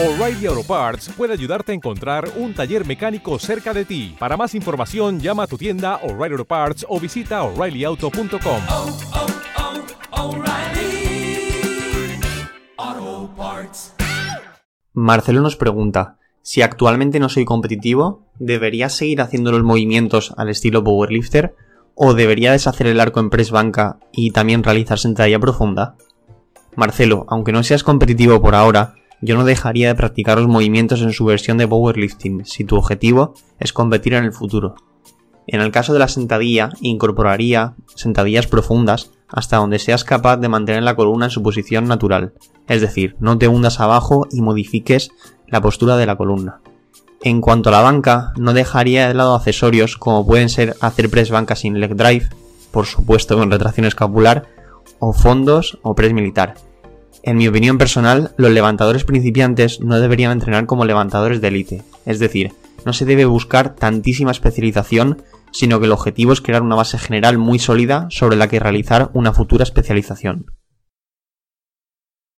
O'Reilly Auto Parts puede ayudarte a encontrar un taller mecánico cerca de ti. Para más información, llama a tu tienda O'Reilly Auto Parts o visita oreillyauto.com. oh, oh, Parts. Marcelo nos pregunta, si actualmente no soy competitivo, ¿debería seguir haciendo los movimientos al estilo powerlifter o debería deshacer el arco en press banca y también realizar sentadilla profunda? Marcelo, aunque no seas competitivo por ahora, yo no dejaría de practicar los movimientos en su versión de powerlifting si tu objetivo es competir en el futuro. En el caso de la sentadilla, incorporaría sentadillas profundas hasta donde seas capaz de mantener la columna en su posición natural, es decir, no te hundas abajo y modifiques la postura de la columna. En cuanto a la banca, no dejaría de lado accesorios como pueden ser hacer press banca sin leg drive, por supuesto con retracción escapular, o fondos o press militar. En mi opinión personal, los levantadores principiantes no deberían entrenar como levantadores de élite, es decir, no se debe buscar tantísima especialización, sino que el objetivo es crear una base general muy sólida sobre la que realizar una futura especialización.